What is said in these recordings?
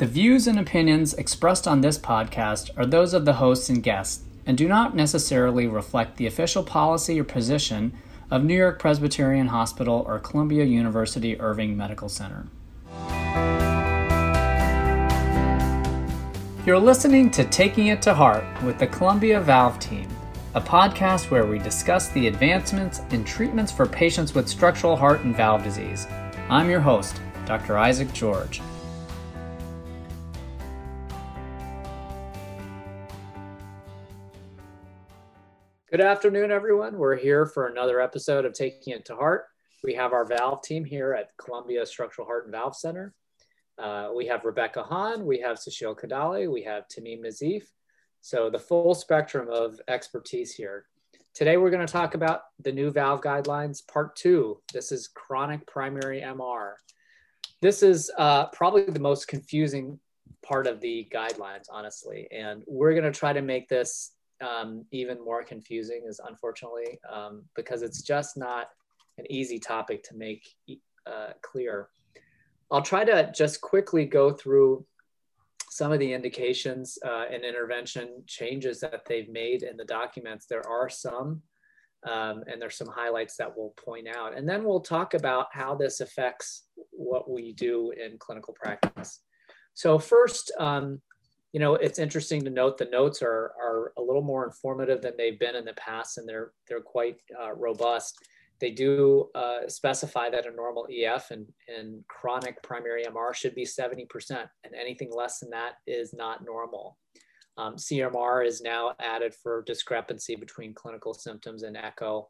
The views and opinions expressed on this podcast are those of the hosts and guests and do not necessarily reflect the official policy or position of New York Presbyterian Hospital or Columbia University Irving Medical Center. You're listening to Taking It to Heart with the Columbia Valve Team, a podcast where we discuss the advancements in treatments for patients with structural heart and valve disease. I'm your host, Dr. Isaac George. Good afternoon, everyone. We're here for another episode of Taking It to Heart. We have our valve team here at Columbia Structural Heart and Valve Center. Uh, we have Rebecca Hahn, we have Susheel Kodali, we have Tamim Nazif. So the full spectrum of expertise here. Today, we're going to talk about the new valve guidelines, part two. This is chronic primary MR. This is uh, probably the most confusing part of the guidelines, honestly. And we're going to try to make this um, even more confusing is unfortunately um, because it's just not an easy topic to make uh, clear. I'll try to just quickly go through some of the indications uh, and intervention changes that they've made in the documents. There are some, um, and there's some highlights that we'll point out. And then we'll talk about how this affects what we do in clinical practice. So first, um, you know, it's interesting to note the notes are, are a little more informative than they've been in the past, and they're, they're quite uh, robust. They do uh, specify that a normal EF and, and chronic primary MR should be 70%, and anything less than that is not normal. Um, CMR is now added for discrepancy between clinical symptoms and echo.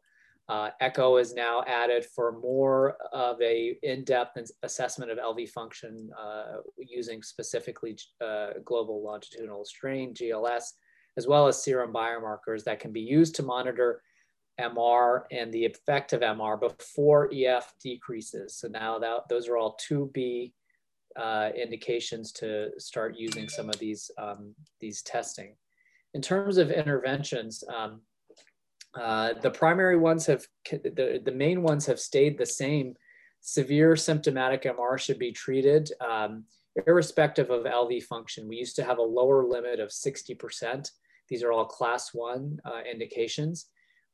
Uh, echo is now added for more of a in-depth assessment of LV function uh, using specifically uh, global longitudinal strain, GLS, as well as serum biomarkers that can be used to monitor MR and the effect of MR before EF decreases. So now that, those are all 2B uh, indications to start using some of these, um, these testing. In terms of interventions, um, uh, the primary ones have, the, the main ones have stayed the same. Severe symptomatic MR should be treated um, irrespective of LV function. We used to have a lower limit of 60%. These are all class one uh, indications.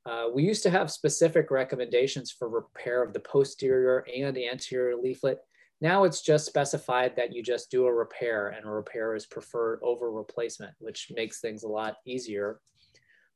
Uh, we used to have specific recommendations for repair of the posterior and anterior leaflet. Now it's just specified that you just do a repair and a repair is preferred over replacement, which makes things a lot easier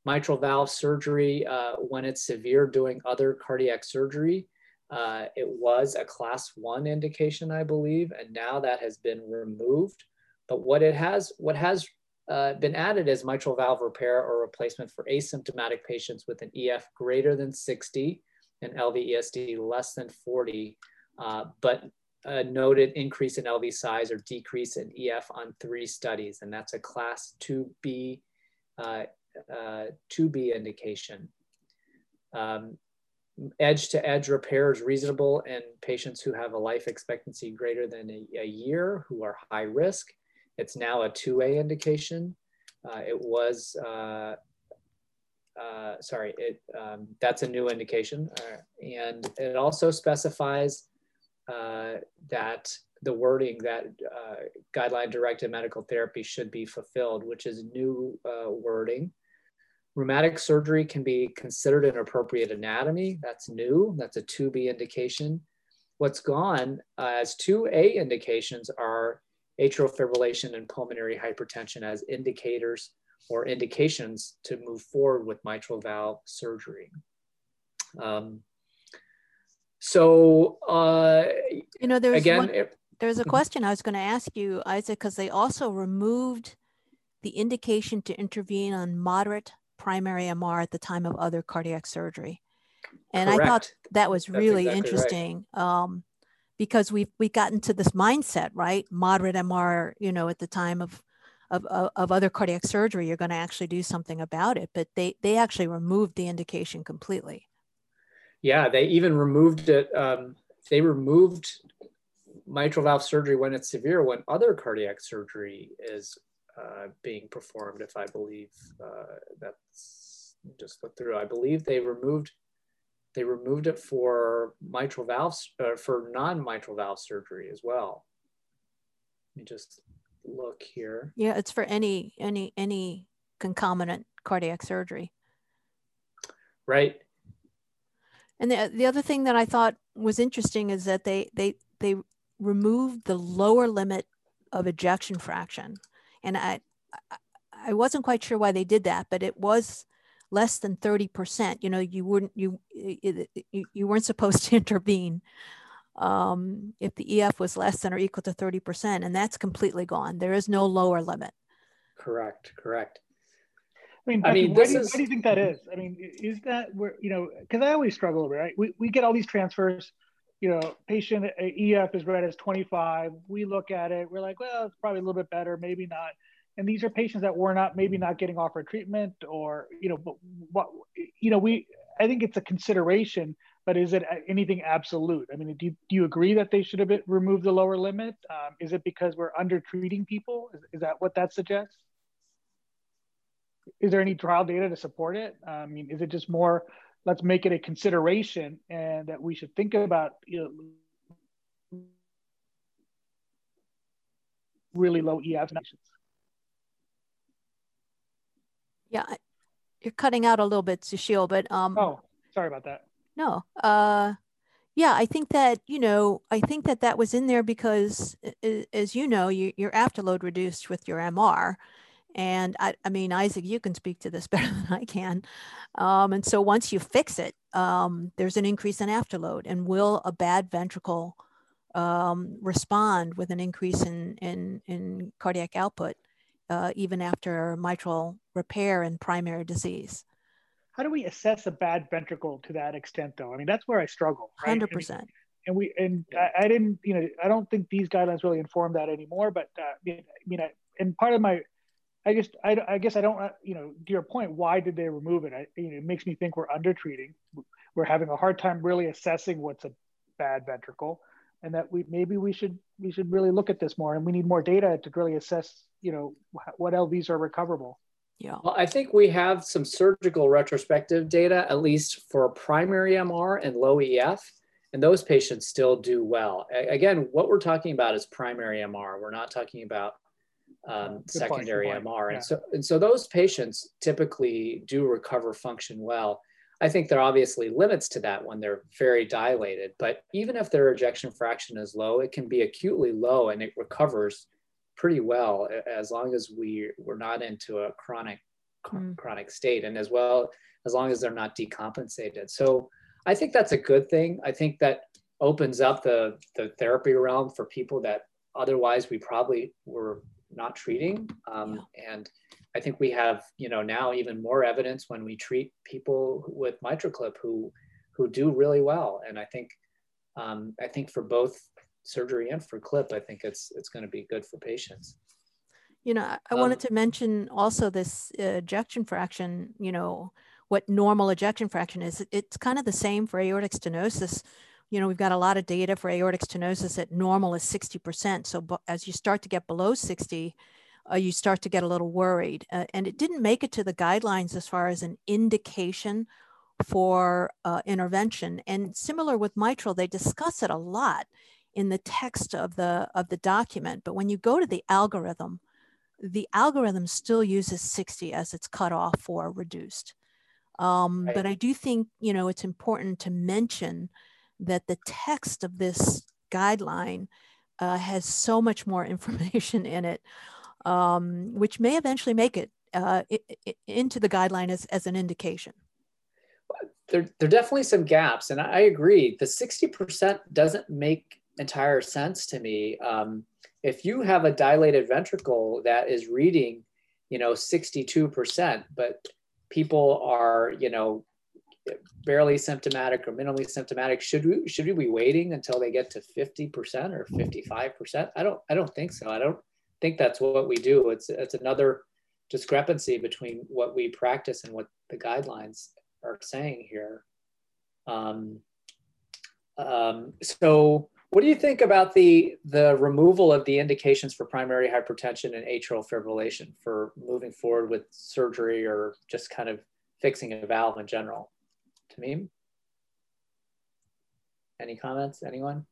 mitral valve surgery, uh, when it's severe doing other cardiac surgery, uh, it was a class one indication, I believe, and now that has been removed. But what it has, what has uh, been added is mitral valve repair or replacement for asymptomatic patients with an EF greater than 60 and LVESD less than 40, uh, but a noted increase in LV size or decrease in EF on three studies, and that's a class 2B uh, uh, 2B indication. Um, edge to edge repair is reasonable in patients who have a life expectancy greater than a, a year who are high risk. It's now a 2A indication. Uh, it was, uh, uh, sorry, it, um, that's a new indication. Uh, and it also specifies uh, that the wording that guideline directed medical therapy should be fulfilled, which is new wording. Rheumatic surgery can be considered an appropriate anatomy. That's new. That's a 2B indication. What's gone uh, as 2A indications are atrial fibrillation and pulmonary hypertension as indicators or indications to move forward with mitral valve surgery. Um, so, uh, you know, there's again, one, it, there's a mm-hmm. question I was going to ask you, Isaac, because they also removed the indication to intervene on moderate primary MR at the time of other cardiac surgery. And Correct. I thought that was That's really exactly interesting right. um, because we've, we gotten to this mindset, right? Moderate MR, you know, at the time of, of, of other cardiac surgery, you're going to actually do something about it. But they, they actually removed the indication completely. Yeah, they even removed it. Um, they removed mitral valve surgery when it's severe, when other cardiac surgery is uh, being performed, if I believe uh, that's just look through. I believe they removed they removed it for mitral valve uh, for non-mitral valve surgery as well. Let me just look here. Yeah, it's for any any any concomitant cardiac surgery. Right. And the the other thing that I thought was interesting is that they they they removed the lower limit of ejection fraction, and I I wasn't quite sure why they did that, but it was less than 30%. You know, you wouldn't you you, you weren't supposed to intervene um, if the EF was less than or equal to 30%, and that's completely gone. There is no lower limit. Correct, correct. I mean, I mean, what do, you, is... what do you think that is? I mean, is that where, you know, because I always struggle, right? We, we get all these transfers, you know, patient EF is read as 25. We look at it, we're like, well, it's probably a little bit better, maybe not. And these are patients that were not, maybe not getting offered treatment or, you know, but what, you know, we, I think it's a consideration but is it anything absolute? I mean, do you, do you agree that they should have removed the lower limit? Um, is it because we're under treating people? Is, is, that what that suggests? Is there any trial data to support it? I mean, is it just more, let's make it a consideration and that we should think about, you know, really low EF nations? Yeah, you're cutting out a little bit, Susheel, but um, oh, sorry about that. No. Uh, yeah, I think that, you know, I think that that was in there because, as you know, you, your afterload reduced with your MR. And I, I mean, Isaac, you can speak to this better than I can. Um, and so once you fix it, um, there's an increase in afterload. And will a bad ventricle um, respond with an increase in, in, in cardiac output, uh, even after mitral repair and primary disease? how do we assess a bad ventricle to that extent though i mean that's where i struggle right? 100% and, we and I, I, didn't you know i don't think these guidelines really inform that anymore but uh, i mean I, and part of my i just I, I guess i don't uh, you know to your point why did they remove it I, you know, it makes me think we're under treating we're having a hard time really assessing what's a bad ventricle and that we maybe we should we should really look at this more and we need more data to really assess you know what lvs are recoverable yeah. Well, I think we have some surgical retrospective data, at least for primary MR and low EF, and those patients still do well. again, what we're talking about is primary MR. We're not talking about um, secondary point, MR. Yeah. And so, and so those patients typically do recover function well. I think there are obviously limits to that when they're very dilated, but even if their ejection fraction is low, it can be acutely low and it recovers pretty well as long as we we're not into a chronic mm. chronic state and as well as long as they're not decompensated so i think that's a good thing i think that opens up the the therapy realm for people that otherwise we probably were not treating um, yeah. and i think we have you know now even more evidence when we treat people with MitraClip who who do really well and i think um, i think for both surgery and for clip, I think it's it's going to be good for patients. You know, I, I um, wanted to mention also this uh, ejection fraction. You know, what normal ejection fraction is. It's kind of the same for aortic stenosis. You know, we've got a lot of data for aortic stenosis that normal is 60%. So as you start to get below 60, uh, you start to get a little worried. Uh, and it didn't make it to the guidelines as far as an indication for uh, intervention. And similar with mitral, they discuss it a lot in the text of the of the document but when you go to the algorithm the algorithm still uses 60 as its cutoff for reduced um, right. but i do think you know it's important to mention that the text of this guideline uh, has so much more information in it um, which may eventually make it, uh, it, it into the guideline as, as an indication there, there are definitely some gaps and i agree the 60% doesn't make entire sense to me. Um, if you have a dilated ventricle that is reading, you know, 62%, but people are, you know, barely symptomatic or minimally symptomatic, should we should we be waiting until they get to 50% or 55%? I don't I don't think so. I don't think that's what we do. It's it's another discrepancy between what we practice and what the guidelines are saying here. Um, um, so what do you think about the the removal of the indications for primary hypertension and atrial fibrillation for moving forward with surgery or just kind of fixing a valve in general? Tamim? Any comments? Anyone?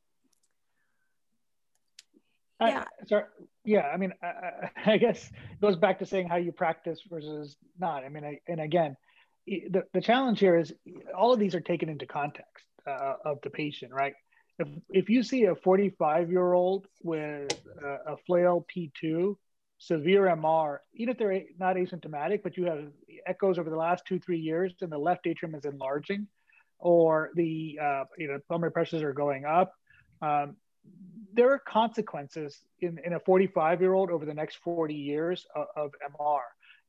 yeah. I, sorry, yeah. I mean, I, I, guess it goes back to saying how you practice versus not. I mean, I, and again, the, the challenge here is all of these are taken into context uh, of the patient, right? If, if you see a 45 year old with a, a flail P2, severe MR, even if they're not asymptomatic, but you have echoes over the last two, three years and the left atrium is enlarging, or the uh, you know pulmonary pressures are going up, um, there are consequences in, in a 45 year old over the next 40 years of, of, MR.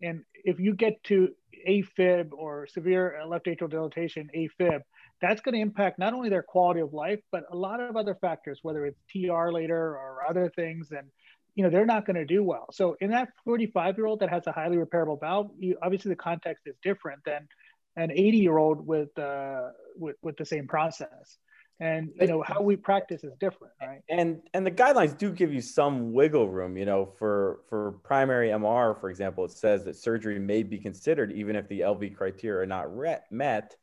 And if you get to AFib or severe left atrial dilatation, AFib, that's going to impact not only their quality of life, but a lot of other factors, whether it's TR later or other things. And, you know, they're not going to do well. So in that 45 year old that has a highly repairable valve, you, obviously the context is different than an 80 year old with, uh, with, with the same process and you know how we practice is different right and and the guidelines do give you some wiggle room you know for for primary mr for example it says that surgery may be considered even if the lv criteria are not re- met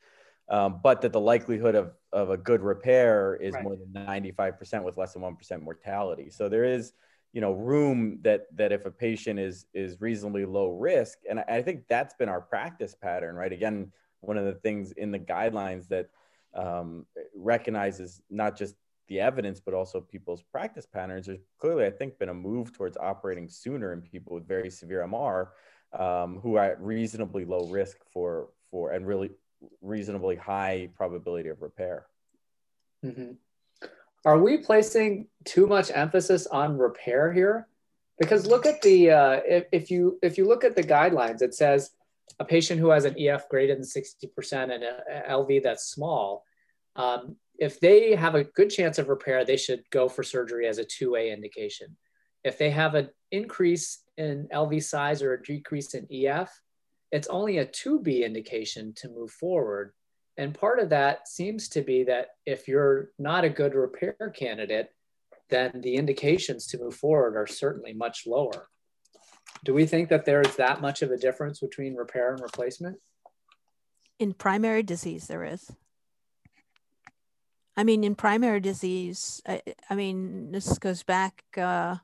um, but that the likelihood of, of a good repair is right. more than 95% with less than 1% mortality so there is you know room that that if a patient is is reasonably low risk and i think that's been our practice pattern right again one of the things in the guidelines that um, recognizes not just the evidence, but also people's practice patterns. There's clearly, I think, been a move towards operating sooner in people with very severe MR um, who are at reasonably low risk for for and really reasonably high probability of repair. Mm-hmm. Are we placing too much emphasis on repair here? Because look at the uh, if, if you if you look at the guidelines, it says a patient who has an EF greater than 60% and an LV that's small, um, if they have a good chance of repair, they should go for surgery as a 2A indication. If they have an increase in LV size or a decrease in EF, it's only a 2B indication to move forward. And part of that seems to be that if you're not a good repair candidate, then the indications to move forward are certainly much lower. Do we think that there is that much of a difference between repair and replacement? In primary disease, there is. I mean, in primary disease, I, I mean, this goes back, uh,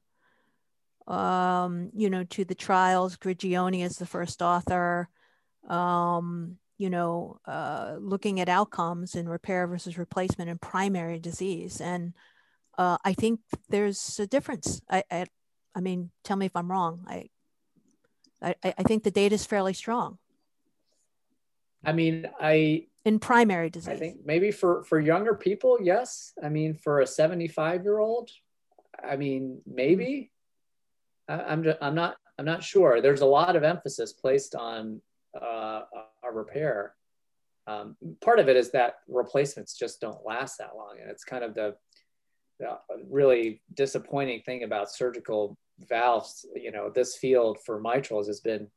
um, you know, to the trials. Grigioni is the first author. Um, you know, uh, looking at outcomes in repair versus replacement in primary disease, and uh, I think there's a difference. I, I, I mean, tell me if I'm wrong. I, I, I think the data is fairly strong. I mean, I in primary disease. I think maybe for for younger people, yes. I mean, for a 75 year old, I mean, maybe. I, I'm just, I'm not I'm not sure. There's a lot of emphasis placed on uh, a repair. Um, part of it is that replacements just don't last that long, and it's kind of the, the really disappointing thing about surgical valves, you know, this field for mitrals has been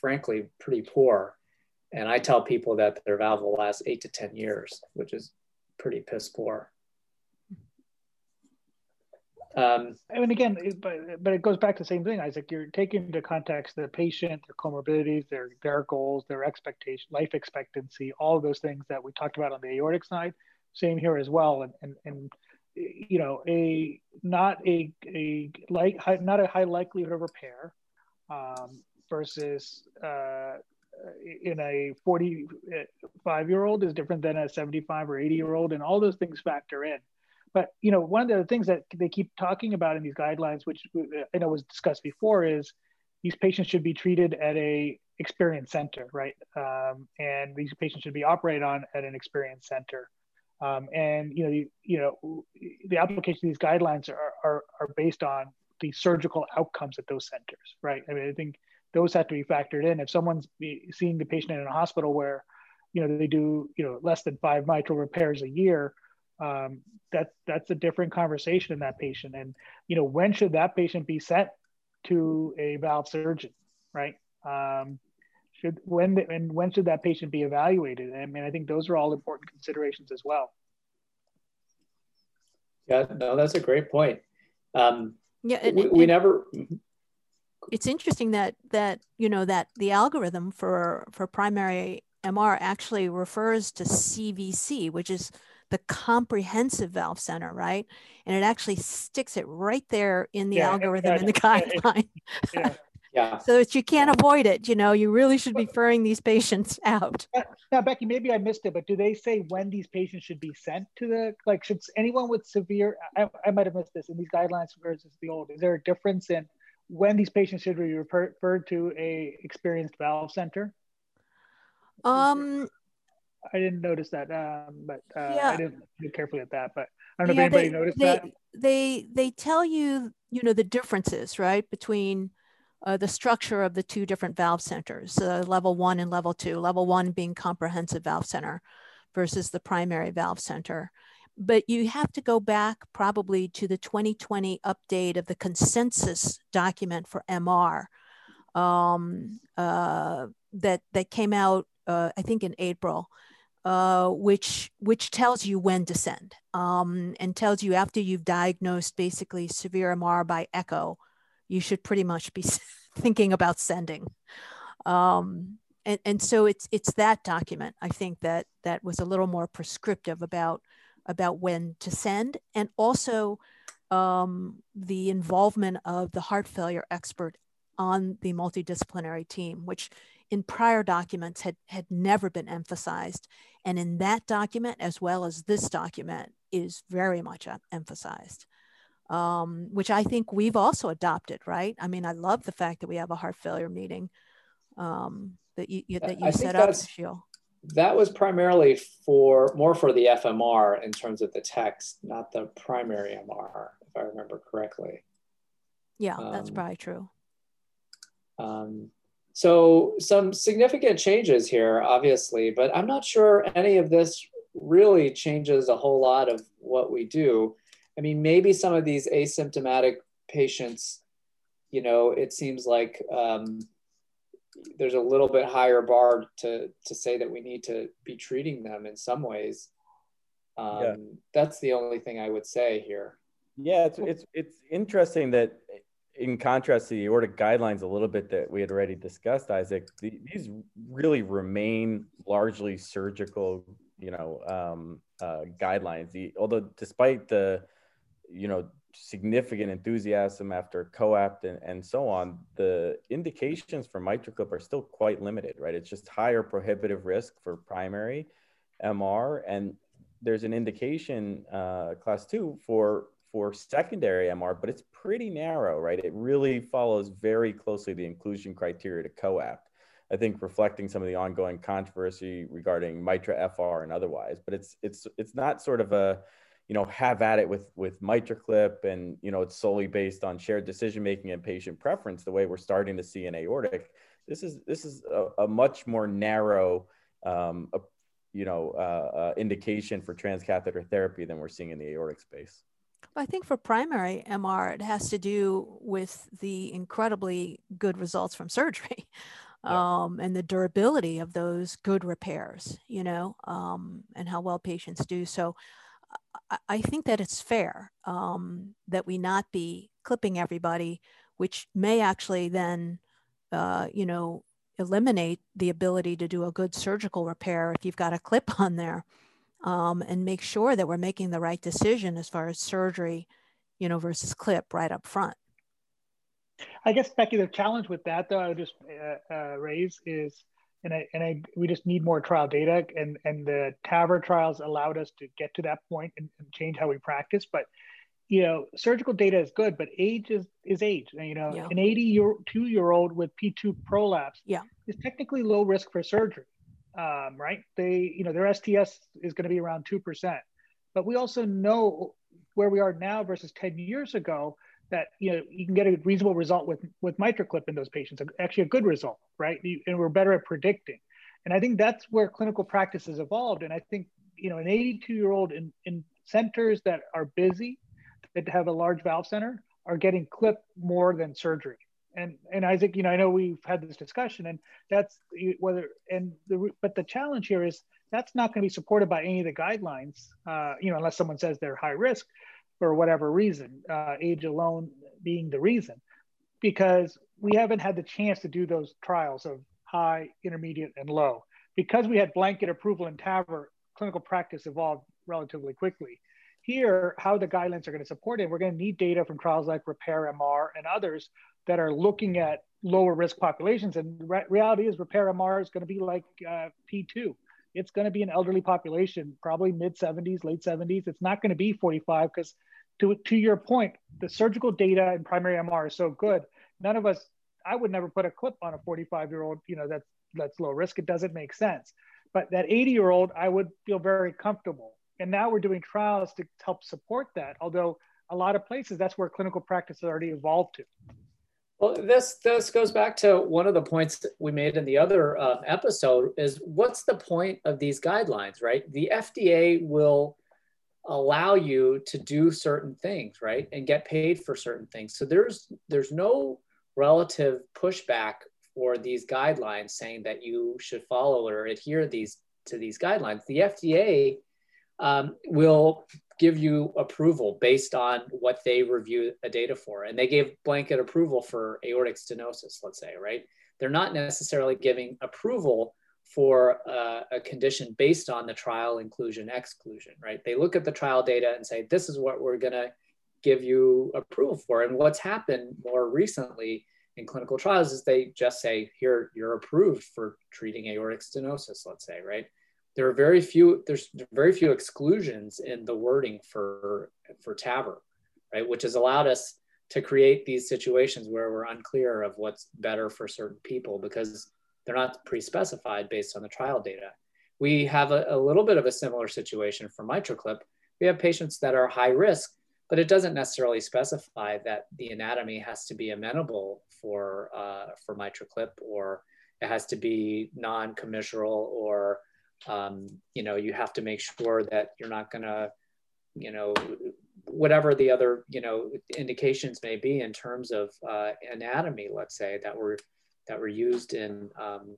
frankly pretty poor. And I tell people that their valve will last eight to 10 years, which is pretty piss poor. Um, I mean, again, but, but it goes back to the same thing, Isaac. You're taking into context the patient, their comorbidities, their, their goals, their expectation, life expectancy, all those things that we talked about on the aortic side. Same here as well. And, and, and you know, a not a a like not a high likelihood of repair um, versus uh, in a 45 year old is different than a 75 or 80 year old, and all those things factor in. But you know, one of the things that they keep talking about in these guidelines, which I know was discussed before, is these patients should be treated at a experience center, right? Um, and these patients should be operated on at an experience center. Um, and you know, you, you, know, the application of these guidelines are, are, are based on the surgical outcomes at those centers, right? I mean, I think those have to be factored in. If someone's seeing the patient in a hospital where, you know, they do, you know, less than five mitral repairs a year, um, that's that's a different conversation in that patient. And you know, when should that patient be sent to a valve surgeon, right? Um, should when and when should that patient be evaluated? I mean, I think those are all important considerations as well. Yeah, no, that's a great point. Um, yeah, and, we, we never. It's interesting that that you know that the algorithm for for primary MR actually refers to CVC, which is the comprehensive valve center, right? And it actually sticks it right there in the yeah, algorithm in the guideline. Yeah. yeah. so that you can't avoid it. You know, you really should be referring these patients out. Now, Becky, maybe I missed it, but do they say when these patients should be sent to the, like, should anyone with severe, I, I might have missed this in these guidelines versus the old, is there a difference in when these patients should be referred to a experienced valve center? Um, I didn't notice that, um, but uh, yeah. I didn't look carefully at that. But I don't know yeah, if anybody they, noticed they, that. They they tell you, you know, the differences, right, between uh, the structure of the two different valve centers, uh, level one and level two. Level one being comprehensive valve center versus the primary valve center. But you have to go back probably to the 2020 update of the consensus document for MR um, uh, that that came out, uh, I think, in April uh, which which tells you when to send um, and tells you after you've diagnosed basically severe MR by echo, you should pretty much be thinking about sending. Um, and, and so it's it's that document I think that that was a little more prescriptive about about when to send and also um, the involvement of the heart failure expert on the multidisciplinary team, which in prior documents had, had never been emphasized. And in that document, as well as this document, is very much emphasized, um, which I think we've also adopted, right? I mean, I love the fact that we have a heart failure meeting um, that you, that you I set up, Sheil. That was primarily for more for the FMR in terms of the text, not the primary MR, if I remember correctly. Yeah, that's um, probably true. Um, so some significant changes here, obviously, but I'm not sure any of this really changes a whole lot of what we do. I mean, maybe some of these asymptomatic patients, you know, it seems like um, there's a little bit higher bar to, to say that we need to be treating them in some ways. Um, yeah. That's the only thing I would say here. Yeah, it's, it's, it's interesting that in contrast to the aortic guidelines a little bit that we had already discussed, Isaac, the, these really remain largely surgical, you know, um, uh, guidelines. The, although despite the, you know, significant enthusiasm after COAPT and, and so on, the indications for MitraClip are still quite limited, right? It's just higher prohibitive risk for primary MR, and there's an indication, uh, class two, for for secondary MR, but it's pretty narrow, right? It really follows very closely the inclusion criteria to COAPT. I think reflecting some of the ongoing controversy regarding Mitra FR and otherwise, but it's it's it's not sort of a you know have at it with with MitraClip and you know it's solely based on shared decision making and patient preference the way we're starting to see in aortic. This is this is a, a much more narrow um, a, you know uh, uh, indication for transcatheter therapy than we're seeing in the aortic space. I think for primary MR, it has to do with the incredibly good results from surgery yeah. um, and the durability of those good repairs, you know, um, and how well patients do. So I, I think that it's fair um, that we not be clipping everybody, which may actually then, uh, you know, eliminate the ability to do a good surgical repair if you've got a clip on there um, and make sure that we're making the right decision as far as surgery, you know, versus clip right up front. I guess Becky, the challenge with that though, I would just uh, uh, raise is, and I and I we just need more trial data, and and the TAVR trials allowed us to get to that point and, and change how we practice. But you know, surgical data is good, but age is is age. You know, yeah. an 82 year old with P2 prolapse yeah. is technically low risk for surgery um, right? They, you know, their STS is going to be around 2%. But we also know where we are now versus 10 years ago that, you know, you can get a reasonable result with, with MitraClip in those patients, actually a good result, right? And we're better at predicting. And I think that's where clinical practice has evolved. And I think, you know, an 82 year old in, in centers that are busy, that have a large valve center, are getting clipped more than surgery and and Isaac, you know, I know we've had this discussion, and that's whether and the but the challenge here is that's not going to be supported by any of the guidelines, uh, you know, unless someone says they're high risk for whatever reason, uh, age alone being the reason, because we haven't had the chance to do those trials of high, intermediate, and low. Because we had blanket approval in TAVR, clinical practice evolved relatively quickly. Here, how the guidelines are going to support it, we're going to need data from trials like Repair MR and others that are looking at lower risk populations. And re- reality is, Repair MR is going to be like uh, P2. It's going to be an elderly population, probably mid 70s, late 70s. It's not going to be 45 because, to, to your point, the surgical data in primary MR is so good. None of us, I would never put a clip on a 45 year old, you know, that's, that's low risk. It doesn't make sense. But that 80 year old, I would feel very comfortable. And now we're doing trials to help support that. Although a lot of places, that's where clinical practice has already evolved to. Well, this this goes back to one of the points we made in the other uh, episode is what's the point of these guidelines, right? The FDA will allow you to do certain things, right, and get paid for certain things. So there's there's no relative pushback for these guidelines saying that you should follow or adhere these to these guidelines. The FDA um, will give you approval based on what they review the data for. And they gave blanket approval for aortic stenosis, let's say, right? They're not necessarily giving approval for uh, a condition based on the trial inclusion exclusion, right? They look at the trial data and say, this is what we're going to give you approval for. And what's happened more recently in clinical trials is they just say, here, you're approved for treating aortic stenosis, let's say, right? There are very few, there's very few exclusions in the wording for, for TAVR, right? Which has allowed us to create these situations where we're unclear of what's better for certain people because they're not pre-specified based on the trial data. We have a, a little bit of a similar situation for MitraClip. We have patients that are high risk but it doesn't necessarily specify that the anatomy has to be amenable for uh, for MitraClip or it has to be non-commissural or um, you know you have to make sure that you're not going to you know whatever the other you know indications may be in terms of uh, anatomy let's say that were that were used in um,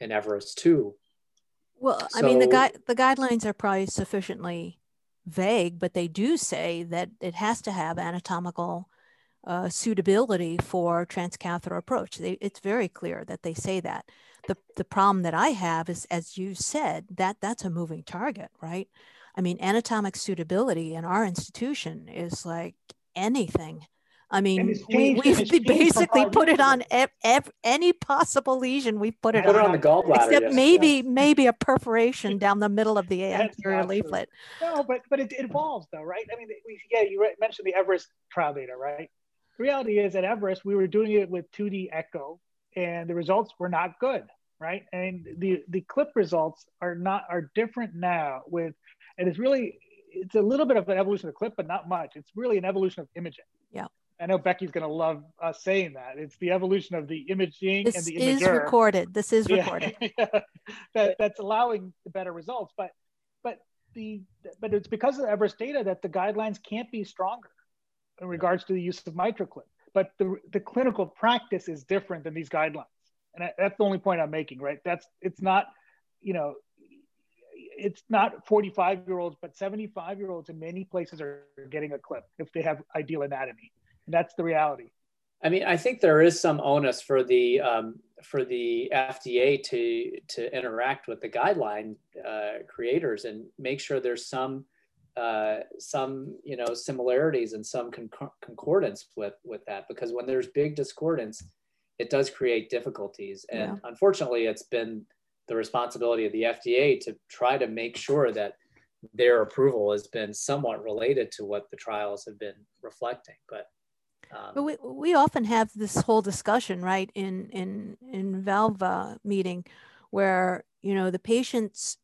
in Everest 2 well so, i mean the gui- the guidelines are probably sufficiently vague, but they do say that it has to have anatomical uh, suitability for transcatheter approach. They, it's very clear that they say that. The, the problem that I have is, as you said, that that's a moving target, right? I mean, anatomic suitability in our institution is like anything I mean, we, we've basically put it on ev- ev- any possible lesion. We put it, put on, it on the gallbladder, except yes. maybe yes. maybe a perforation down the middle of the anterior leaflet. No, but but it, it, evolves though, right? I mean, we, yeah, you mentioned the Everest trial data, right? The reality is at Everest, we were doing it with 2D echo, and the results were not good, right? And the the clip results are not are different now with, and it's really it's a little bit of an evolution of the clip, but not much. It's really an evolution of imaging. Yeah. I know Becky's going to love us saying that. It's the evolution of the imaging this and the imager. This is recorded. This is recorded. Yeah, that, that's allowing the better results. But but the but it's because of the Everest data that the guidelines can't be stronger in regards to the use of MitraClip. But the the clinical practice is different than these guidelines, and that's the only point I'm making. Right? That's it's not you know it's not 45 year olds, but 75 year olds in many places are getting a clip if they have ideal anatomy. And that's the reality. I mean, I think there is some onus for the um, for the FDA to to interact with the guideline uh, creators and make sure there's some uh, some you know similarities and some concordance with with that because when there's big discordance, it does create difficulties. And yeah. unfortunately, it's been the responsibility of the FDA to try to make sure that their approval has been somewhat related to what the trials have been reflecting. But um, but we, we often have this whole discussion, right, in in in valve uh, meeting, where you know the patient's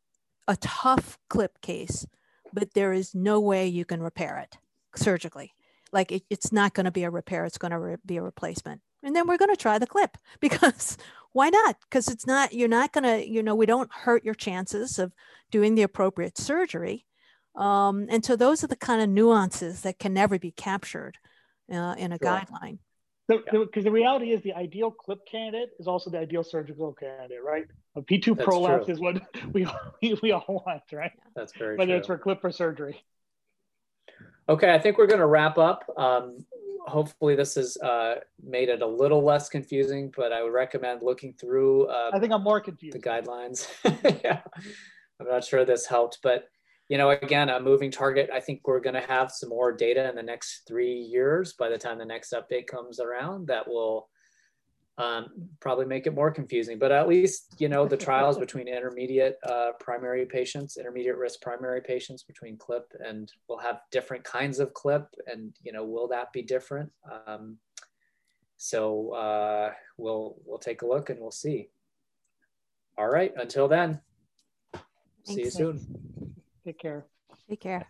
a tough clip case, but there is no way you can repair it surgically. Like it, it's not going to be a repair; it's going to re- be a replacement. And then we're going to try the clip because why not? Because it's not you're not going to you know we don't hurt your chances of doing the appropriate surgery. Um, and so those are the kind of nuances that can never be captured uh, in a sure. guideline. Because so, yeah. the reality is, the ideal clip candidate is also the ideal surgical candidate, right? A P2 That's prolapse true. is what we, we, we all want, right? That's very Whether true. it's for clip or surgery. Okay, I think we're going to wrap up. Um, hopefully, this has uh, made it a little less confusing, but I would recommend looking through. Uh, I think I'm more confused. The guidelines. yeah, I'm not sure this helped, but you know, again, a moving target. I think we're going to have some more data in the next three years by the time the next update comes around that will um, probably make it more confusing. But at least, you know, the trials between intermediate uh, primary patients, intermediate risk primary patients between CLIP and we'll have different kinds of CLIP. And, you know, will that be different? Um, so uh, we'll, we'll take a look and we'll see. All right, until then, Thanks, see you soon. Take care. Take care.